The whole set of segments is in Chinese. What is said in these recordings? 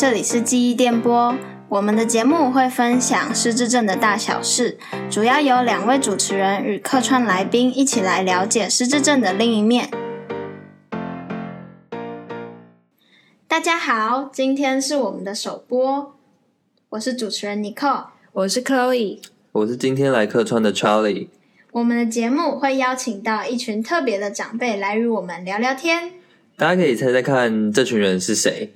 这里是记忆电波。我们的节目会分享失智症的大小事，主要由两位主持人与客串来宾一起来了解失智症的另一面。大家好，今天是我们的首播，我是主持人 Nicole，我是 Chloe，我是今天来客串的 Charlie。我们的节目会邀请到一群特别的长辈来与我们聊聊天。大家可以猜猜看，这群人是谁？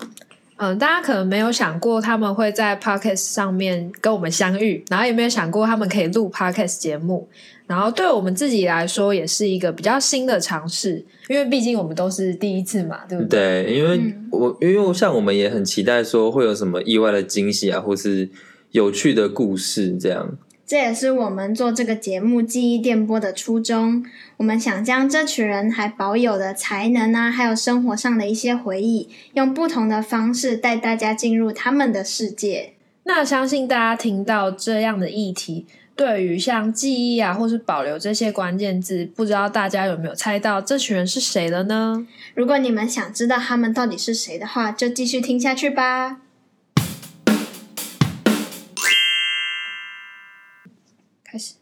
嗯，大家可能没有想过他们会在 podcast 上面跟我们相遇，然后也没有想过他们可以录 podcast 节目，然后对我们自己来说也是一个比较新的尝试，因为毕竟我们都是第一次嘛，对不对？对，因为我因为像我们也很期待说会有什么意外的惊喜啊，或是有趣的故事这样。这也是我们做这个节目记忆电波的初衷。我们想将这群人还保有的才能啊，还有生活上的一些回忆，用不同的方式带大家进入他们的世界。那相信大家听到这样的议题，对于像记忆啊，或是保留这些关键字，不知道大家有没有猜到这群人是谁了呢？如果你们想知道他们到底是谁的话，就继续听下去吧。开始。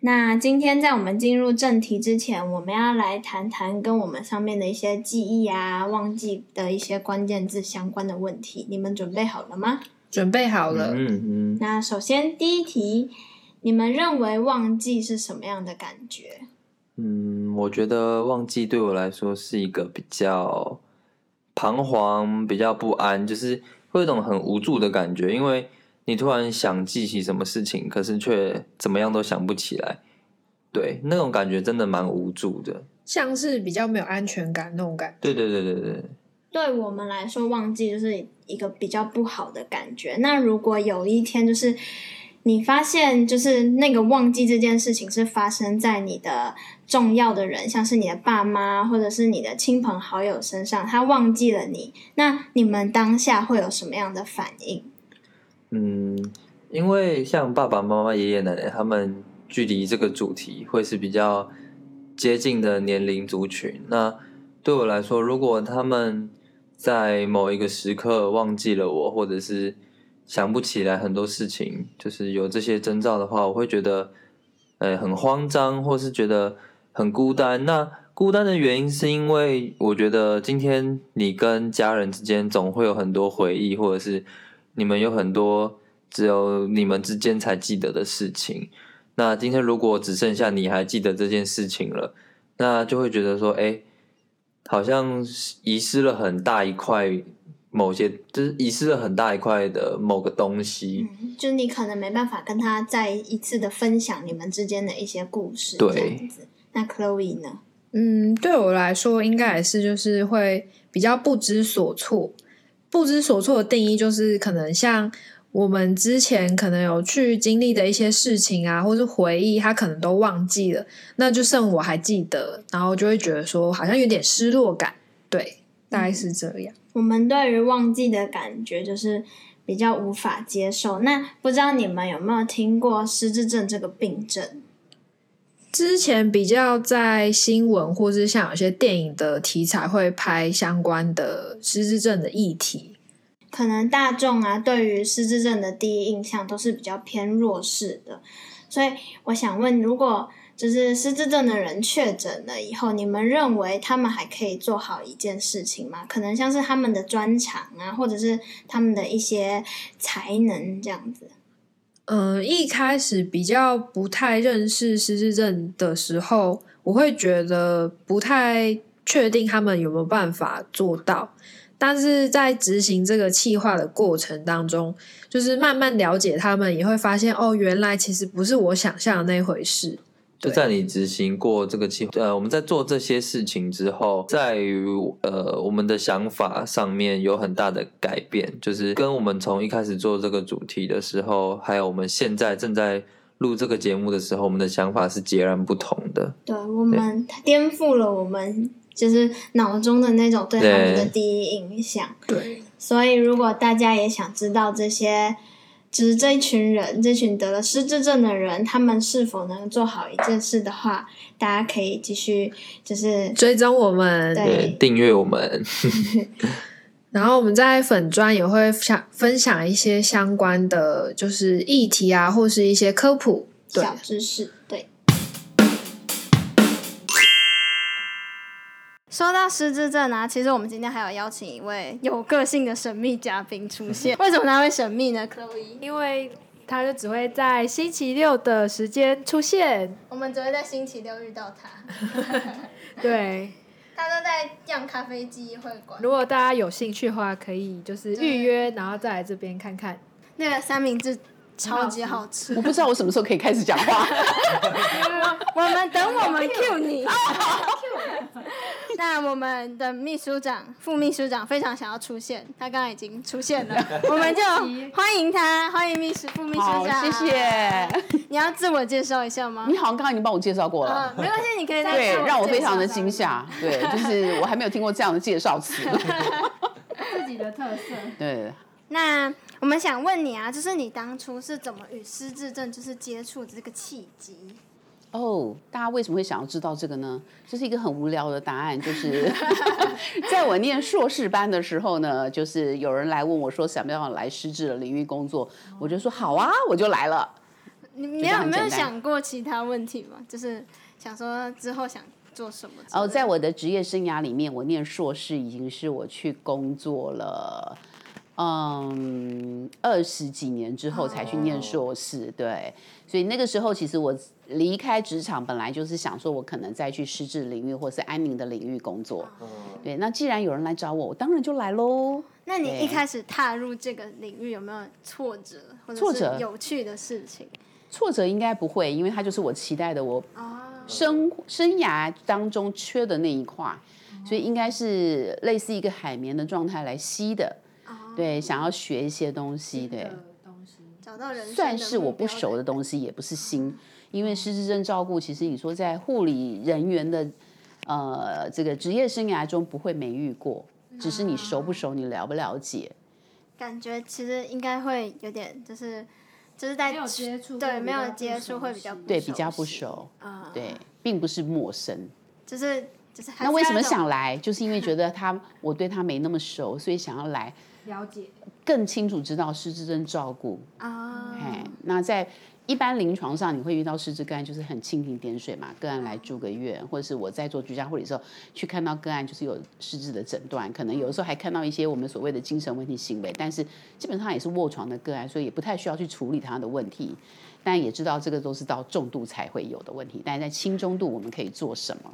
那今天在我们进入正题之前，我们要来谈谈跟我们上面的一些记忆啊、忘记的一些关键字相关的问题。你们准备好了吗？准备好了。嗯嗯。那首先第一题，你们认为忘记是什么样的感觉？嗯，我觉得忘记对我来说是一个比较彷徨、比较不安，就是会有一种很无助的感觉，因为。你突然想记起什么事情，可是却怎么样都想不起来，对，那种感觉真的蛮无助的，像是比较没有安全感那种感觉。对对对对对，对我们来说，忘记就是一个比较不好的感觉。那如果有一天，就是你发现，就是那个忘记这件事情是发生在你的重要的人，像是你的爸妈或者是你的亲朋好友身上，他忘记了你，那你们当下会有什么样的反应？嗯，因为像爸爸妈妈、爷爷奶奶他们距离这个主题会是比较接近的年龄族群。那对我来说，如果他们在某一个时刻忘记了我，或者是想不起来很多事情，就是有这些征兆的话，我会觉得呃很慌张，或是觉得很孤单。那孤单的原因是因为我觉得今天你跟家人之间总会有很多回忆，或者是。你们有很多只有你们之间才记得的事情，那今天如果只剩下你还记得这件事情了，那就会觉得说，哎，好像遗失了很大一块某些，就是遗失了很大一块的某个东西。嗯，就你可能没办法跟他再一次的分享你们之间的一些故事，这样子。那 Chloe 呢？嗯，对我来说，应该也是就是会比较不知所措。不知所措的定义就是，可能像我们之前可能有去经历的一些事情啊，或是回忆，他可能都忘记了，那就剩我还记得，然后就会觉得说好像有点失落感，对，大概是这样。我们对于忘记的感觉就是比较无法接受。那不知道你们有没有听过失智症这个病症？之前比较在新闻或是像有些电影的题材会拍相关的失智症的议题，可能大众啊对于失智症的第一印象都是比较偏弱势的，所以我想问，如果就是失智症的人确诊了以后，你们认为他们还可以做好一件事情吗？可能像是他们的专长啊，或者是他们的一些才能这样子。嗯，一开始比较不太认识失智症的时候，我会觉得不太确定他们有没有办法做到。但是在执行这个计划的过程当中，就是慢慢了解他们，也会发现哦，原来其实不是我想象的那回事。就在你执行过这个计划，呃，我们在做这些事情之后，在于呃我们的想法上面有很大的改变，就是跟我们从一开始做这个主题的时候，还有我们现在正在录这个节目的时候，我们的想法是截然不同的。对我们颠覆了我们就是脑中的那种对他们的第一印象。对，所以如果大家也想知道这些。就是这一群人，这群得了失智症的人，他们是否能做好一件事的话，大家可以继续就是追踪我们，对，订阅我们。然后我们在粉专也会想分享一些相关的，就是议题啊，或是一些科普。对，小知识，对。说到失智症啊，其实我们今天还有邀请一位有个性的神秘嘉宾出现。为什么他会神秘呢？Chloe，因为他就只会在星期六的时间出现。我们只会在星期六遇到他。对，他都在样咖啡机会馆。如果大家有兴趣的话，可以就是预约，然后再来这边看看。那个三明治超级好吃。我不知道我什么时候可以开始讲话。我们等我们 Q 你。那我们的秘书长、副秘书长非常想要出现，他刚刚已经出现了，我们就欢迎他，欢迎秘书、副秘书长。谢谢。你要自我介绍一下吗？你好像刚刚已经帮我介绍过了。没关系，你可以再对，让我非常的惊吓。对，就是我还没有听过这样的介绍词。自己的特色。对。那我们想问你啊，就是你当初是怎么与失智症就是接触这个契机？哦，大家为什么会想要知道这个呢？这是一个很无聊的答案，就是 在我念硕士班的时候呢，就是有人来问我说想不想来失智的领域工作，我就说好啊，我就来了。你没有没有想过其他问题吗？就是想说之后想做什么？哦，在我的职业生涯里面，我念硕士已经是我去工作了。嗯，二十几年之后才去念硕士，对，所以那个时候其实我离开职场，本来就是想说，我可能再去失智领域或是安宁的领域工作。对，那既然有人来找我，我当然就来喽。那你一开始踏入这个领域有没有挫折或者是有趣的事情？挫折应该不会，因为它就是我期待的，我生生涯当中缺的那一块，所以应该是类似一个海绵的状态来吸的。对，想要学一些东西，对，找到人算是我不熟的东西，也不是新，因为失智症照顾，其实你说在护理人员的呃这个职业生涯中不会没遇过，只是你熟不熟，你了不了解。感觉其实应该会有点，就是就是在没有接触，对，没有接触会比较对比较不熟啊，对，并不是陌生，就是就是那为什么想来？就是因为觉得他我对他没那么熟，所以想要来。了解。更清楚知道失智症照顾。啊，哎，那在一般临床上你会遇到失智个案，就是很蜻蜓点水嘛，个案来住个院，或者是我在做居家护理的时候去看到个案，就是有失智的诊断，可能有的时候还看到一些我们所谓的精神问题行为，但是基本上也是卧床的个案，所以也不太需要去处理他的问题，但也知道这个都是到重度才会有的问题，但是在轻中度我们可以做什么？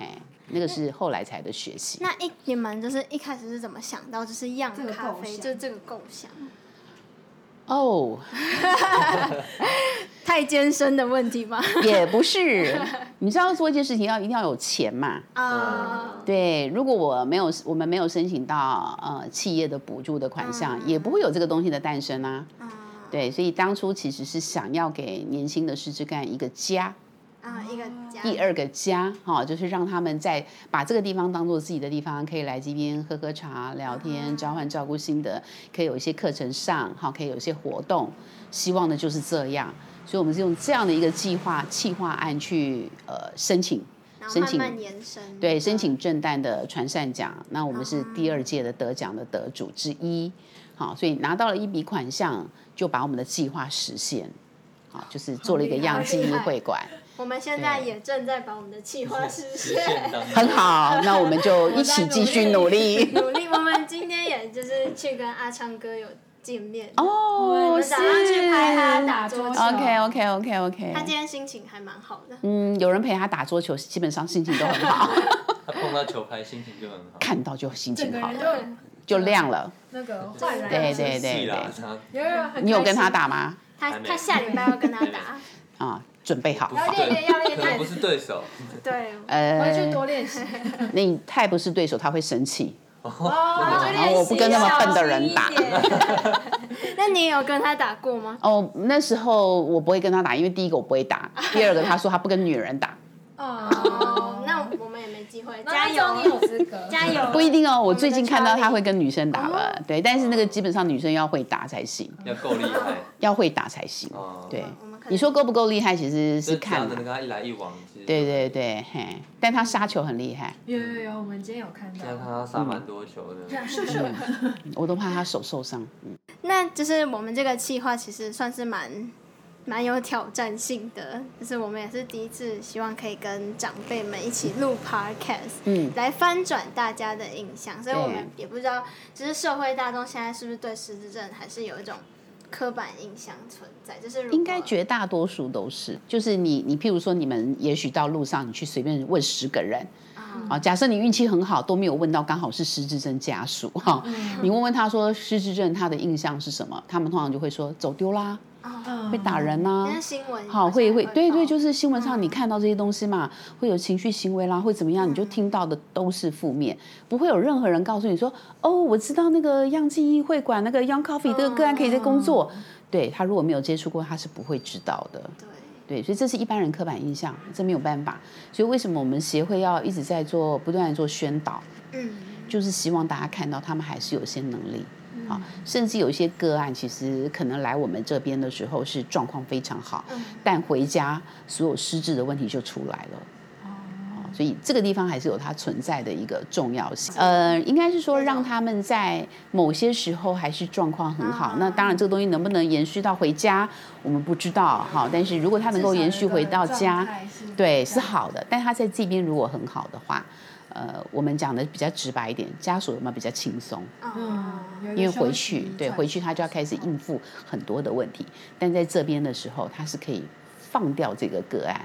哎。那个是后来才的学习。那一你们就是一开始是怎么想到就是样咖啡，就这个构想？哦，太艰深的问题吗？也不是，你知道做一件事情要一定要有钱嘛？啊，对。如果我没有我们没有申请到呃企业的补助的款项，也不会有这个东西的诞生啊。对，所以当初其实是想要给年轻的师资干一个家。啊，一个家，第二个家，哈，就是让他们在把这个地方当做自己的地方，可以来这边喝喝茶、聊天、交换照顾心得，可以有一些课程上，哈，可以有一些活动。希望的就是这样，所以我们是用这样的一个计划、企划案去呃申请，申请对申请正旦的传善奖。那我们是第二届的得奖的得主之一，好，所以拿到了一笔款项，就把我们的计划实现，好，就是做了一个样记忆会馆。我们现在也正在把我们的计划实现，很好，那我们就一起继续努力。努力，我们今天也就是去跟阿昌哥有见面哦，早上去拍他打桌球。OK OK OK OK。他今天心情还蛮好的。嗯，有人陪他打桌球，基本上心情都很好。他碰到球拍，心情就很好。看到就心情好，就亮了。那个对对对对。有你有跟他打吗？他他下礼拜要跟他打。啊。准备好，要练练，要练练。不是对手。对，呃，回去多练习。你太不是对手，他会生气。哦，我不跟那么笨的人打。那你有跟他打过吗？哦，那时候我不会跟他打，因为第一个我不会打，第二个他说他不跟女人打。哦，那我们也没机会。加油，你有资格。加油。不一定哦，我最近看到他会跟女生打了，对，但是那个基本上女生要会打才行。要够厉害。要会打才行。哦。对。你说够不够厉害，其实是看跟他一来一往。对对对，嘿，但他杀球很厉害。有有有，我们今天有看到。他杀蛮多球的。是是。我都怕他手受伤。嗯。那就是我们这个计划其实算是蛮蛮有挑战性的，就是我们也是第一次，希望可以跟长辈们一起录 podcast，嗯，来翻转大家的印象。所以我们也不知道，就是社会大众现在是不是对失智症还是有一种。刻板印象存在，就是应该绝大多数都是，就是你你譬如说，你们也许到路上，你去随便问十个人，啊，假设你运气很好，都没有问到刚好是失智症家属哈，你问问他说失智症他的印象是什么，他们通常就会说走丢啦。会打人呐，好会会对对，就是新闻上你看到这些东西嘛，会有情绪行为啦，会怎么样？你就听到的都是负面，不会有任何人告诉你说，哦，我知道那个样记忆会馆那个 Young Coffee 这个个案可以在工作。对他如果没有接触过，他是不会知道的。对对，所以这是一般人刻板印象，这没有办法。所以为什么我们协会要一直在做，不断的做宣导？嗯，就是希望大家看到他们还是有些能力。啊，甚至有一些个案，其实可能来我们这边的时候是状况非常好，但回家所有失智的问题就出来了。哦，所以这个地方还是有它存在的一个重要性。呃，应该是说让他们在某些时候还是状况很好。那当然，这个东西能不能延续到回家，我们不知道。哈，但是如果他能够延续回到家，对，是好的。但他在这边如果很好的话。呃，我们讲的比较直白一点，家属有没有比较轻松？嗯，因为回去对回去他就要开始应付很多的问题，但在这边的时候，他是可以放掉这个个案。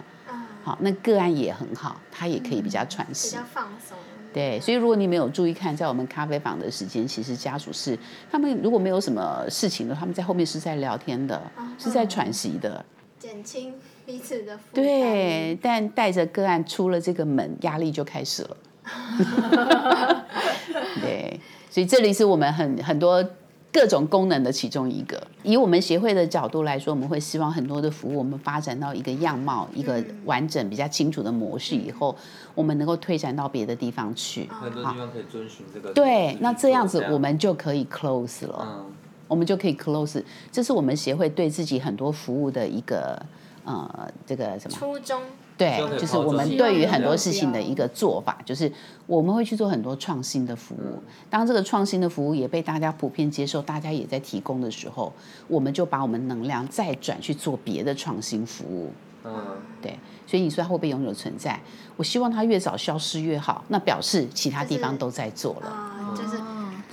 好，那个案也很好，他也可以比较喘息，比较放松。对，所以如果你没有注意看，在我们咖啡房的时间，其实家属是他们如果没有什么事情的，他们在后面是在聊天的，是在喘息的，减轻彼此的负担。对，但带着个案出了这个门，压力就开始了。对，所以这里是我们很很多各种功能的其中一个。以我们协会的角度来说，我们会希望很多的服务，我们发展到一个样貌、一个完整、比较清楚的模式以后，我们能够推展到别的地方去。很多地方可以遵循这个。对，那这样子我们就可以 close 了。嗯，我们就可以 close。这是我们协会对自己很多服务的一个呃，这个什么初衷。对，就是我们对于很多事情的一个做法，就是我们会去做很多创新的服务。当这个创新的服务也被大家普遍接受，大家也在提供的时候，我们就把我们能量再转去做别的创新服务。嗯，对。所以你说它会不会永久存在？我希望它越早消失越好。那表示其他地方都在做了，就是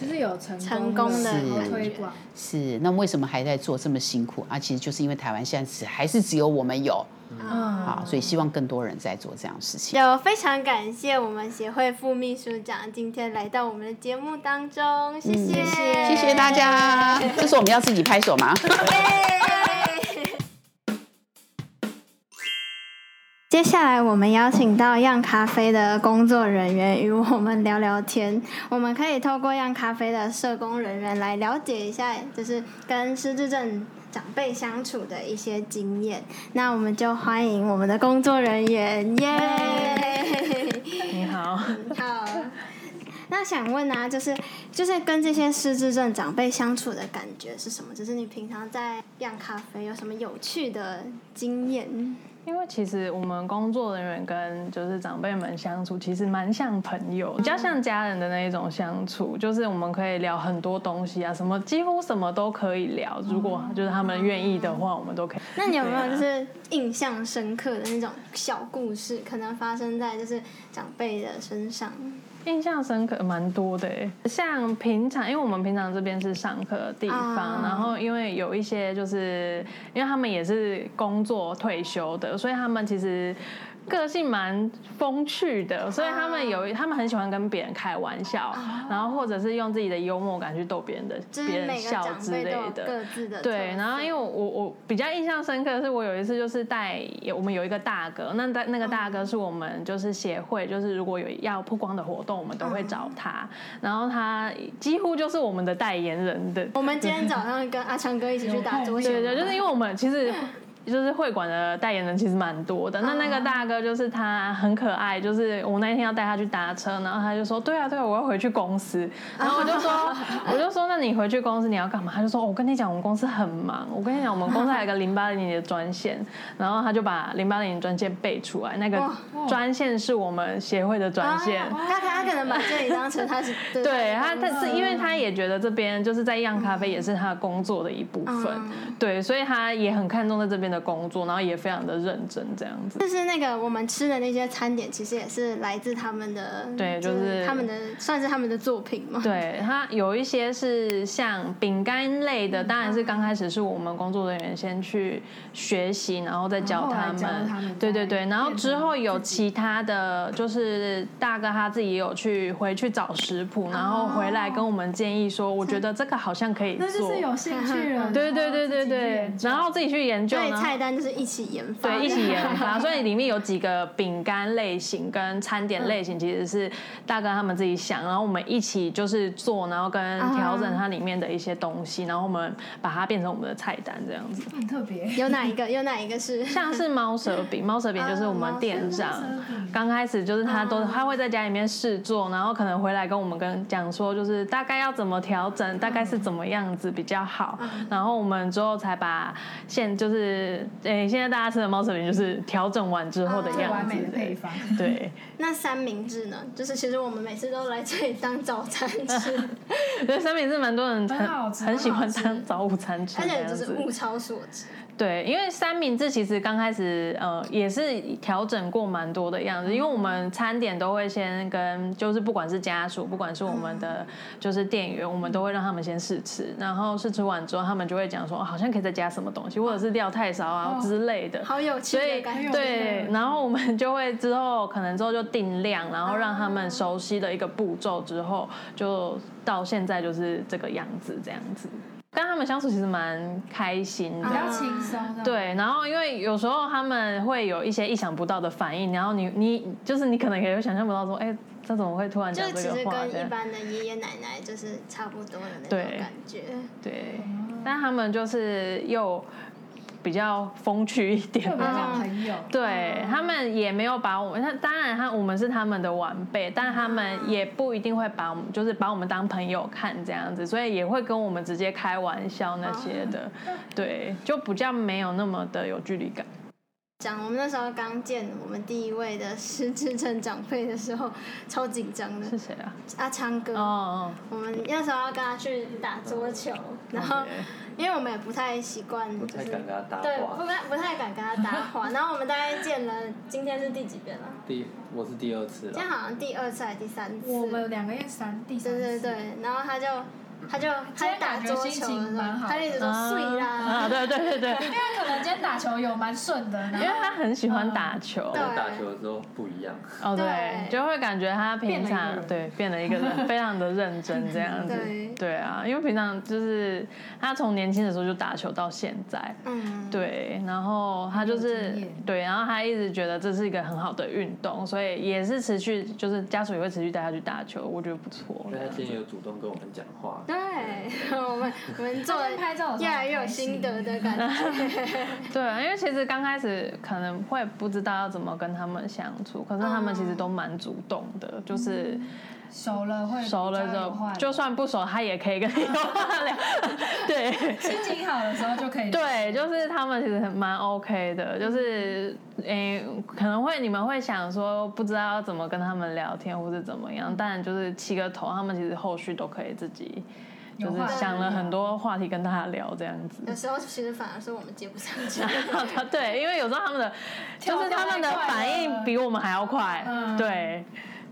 就是有成功的推广。是，那为什么还在做这么辛苦？啊，其实就是因为台湾现在只还是只有我们有。嗯，好，所以希望更多人在做这样事情。有非常感谢我们协会副秘书长今天来到我们的节目当中，谢谢，谢谢大家。这是我们要自己拍手吗？接下来我们邀请到样咖啡的工作人员与我们聊聊天。我们可以透过样咖啡的社工人员来了解一下，就是跟失智症。长辈相处的一些经验，那我们就欢迎我们的工作人员 耶！你好，好。那想问啊，就是就是跟这些失智症长辈相处的感觉是什么？就是你平常在酿咖啡有什么有趣的经验？因为其实我们工作人员跟就是长辈们相处，其实蛮像朋友，比较像家人的那一种相处。就是我们可以聊很多东西啊，什么几乎什么都可以聊。如果就是他们愿意的话，我们都可以。那你有没有就是印象深刻的那种小故事，可能发生在就是长辈的身上？印象深刻蛮多的像平常，因为我们平常这边是上课的地方，然后因为有一些就是，因为他们也是工作退休的，所以他们其实。个性蛮风趣的，所以他们有他们很喜欢跟别人开玩笑，然后或者是用自己的幽默感去逗别人的别人笑之类的。各自的对，然后因为我我比较印象深刻的是，我有一次就是带我们有一个大哥，那那那个大哥是我们就是协会，就是如果有要曝光的活动，我们都会找他，然后他几乎就是我们的代言人的。我们今天早上跟阿强哥一起去打桌球，对对，就是因为我们其实。就是会馆的代言人其实蛮多的。那那个大哥就是他很可爱，就是我那一天要带他去搭车，然后他就说：“对啊，对啊，我要回去公司。”然后我就说：“我就说，那你回去公司你要干嘛？”他就说：“我跟你讲，我们公司很忙。我跟你讲，我们公司还有个零八零零的专线。”然后他就把零八零零专线背出来，那个专线是我们协会的专线。他他可能把这里当成他是 对他，他是因为他也觉得这边就是在样咖啡也是他工作的一部分，对，所以他也很看重在这边的工作，然后也非常的认真这样子。就是那个我们吃的那些餐点，其实也是来自他们的，对，就是他们的算是他们的作品嘛。对，他有一些是像饼干类的，当然是刚开始是我们工作人员先去学习，然后再教他们。对对对，然后之后有其他的就是大哥他自己有去回去找食谱，然后回来跟我们建议说，我觉得这个好像可以做，那就是有兴趣了。对对对对对，然后自己去研究，对菜单就是一起研发，对一起研发，所以里面有几个饼干类型跟餐点类型，其实是大哥他们自己想，然后我们一起就是做，然后跟调整它里面的一些东西，然后我们把它变成我们的菜单这样子。很特别，有哪一个？有哪一个是？像是猫舌饼？猫舌饼就是我们店长刚开始就是他都他会在家里面试做，然后可能回来跟我们跟讲说，就是大概要怎么调整，大概是怎么样子比较好，然后我们之后才把现就是诶现在大家吃的猫舌饼就是调整完之后的样子，完美的配方。对，那三明治呢？就是其实我们每次都来这里当早餐吃，对，三明治蛮多人很很喜欢当早午餐吃，而且就是物超所值。对，因为三明治其实刚开始呃也是调整过蛮多的样子，因为我们餐点都会先跟就是不管是家属，不管是我们的就是店员，我们都会让他们先试吃，然后试吃完之后，他们就会讲说好像可以再加什么东西，或者是料太少啊之类的，好有趣的感觉。对，然后我们就会之后可能之后就定量，然后让他们熟悉的一个步骤之后，就到现在就是这个样子这样子。跟他们相处其实蛮开心的，比较轻松。对，然后因为有时候他们会有一些意想不到的反应，然后你你就是你可能也会想象不到说，哎，这怎么会突然讲这个话？就其实跟一般的爷爷奶奶就是差不多的那种感觉。对，但他们就是又。比较风趣一点，比较朋友。对他们也没有把我们，他当然他我们是他们的晚辈，但他们也不一定会把我们，就是把我们当朋友看这样子，所以也会跟我们直接开玩笑那些的。对，就比较没有那么的有距离感。讲我们那时候刚见我们第一位的失智症长辈的时候，超紧张的。是谁啊？阿昌哥。哦哦。我们那时候要跟他去打桌球，然后。因为我们也不太习惯，就是对，不太不太敢跟他搭话。然后我们大概见了，今天是第几遍了？第，我是第二次了。今天好像第二次还是第三次？我们两个月三，第三次。对对对，然后他就。他就他打桌球，他一直都睡啦。啊，对对对对。因为可能今天打球有蛮顺的，因为他很喜欢打球。打球的时候不一样。哦，对，就会感觉他平常对变了一个人，非常的认真这样子。对啊，因为平常就是他从年轻的时候就打球到现在。嗯。对，然后他就是对，然后他一直觉得这是一个很好的运动，所以也是持续就是家属也会持续带他去打球，我觉得不错。他今天有主动跟我们讲话。对，我们我们做拍照越来越有心得的感觉。对啊，因为其实刚开始可能会不知道要怎么跟他们相处，可是他们其实都蛮主动的，就是。熟了会熟了就就算不熟，他也可以跟你有话聊。对，心情好的时候就可以。对，就是他们其实蛮 OK 的，就是诶，可能会你们会想说不知道要怎么跟他们聊天或者怎么样，但就是起个头，他们其实后续都可以自己，就是想了很多话题跟大家聊这样子。有时候其实反而是我们接不上去。对，因为有时候他们的就是他们的反应比我们还要快，对。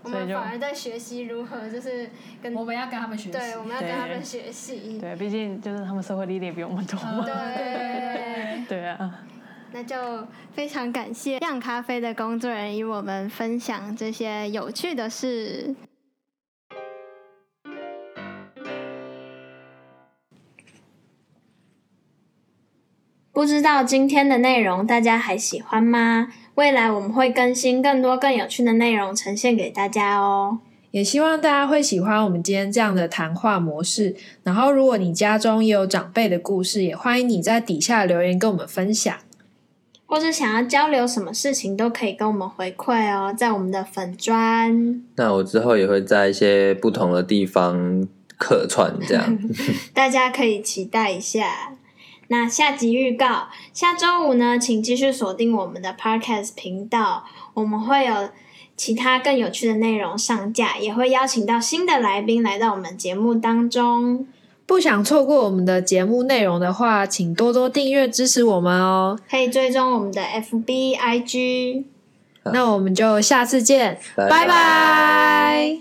我们反而在学习如何，就是跟我们要跟他们学习，对，我们要跟他们学习。对，毕竟就是他们社会历练比我们多嘛。对 对啊。那就非常感谢酿咖啡的工作人员与我们分享这些有趣的事。不知道今天的内容大家还喜欢吗？未来我们会更新更多更有趣的内容呈现给大家哦。也希望大家会喜欢我们今天这样的谈话模式。然后，如果你家中也有长辈的故事，也欢迎你在底下留言跟我们分享。或是想要交流什么事情，都可以跟我们回馈哦，在我们的粉砖，那我之后也会在一些不同的地方客串，这样。大家可以期待一下。那下集预告，下周五呢，请继续锁定我们的 Podcast 频道，我们会有其他更有趣的内容上架，也会邀请到新的来宾来到我们节目当中。不想错过我们的节目内容的话，请多多订阅支持我们哦。可以追踪我们的 FB、IG。那我们就下次见，拜拜拜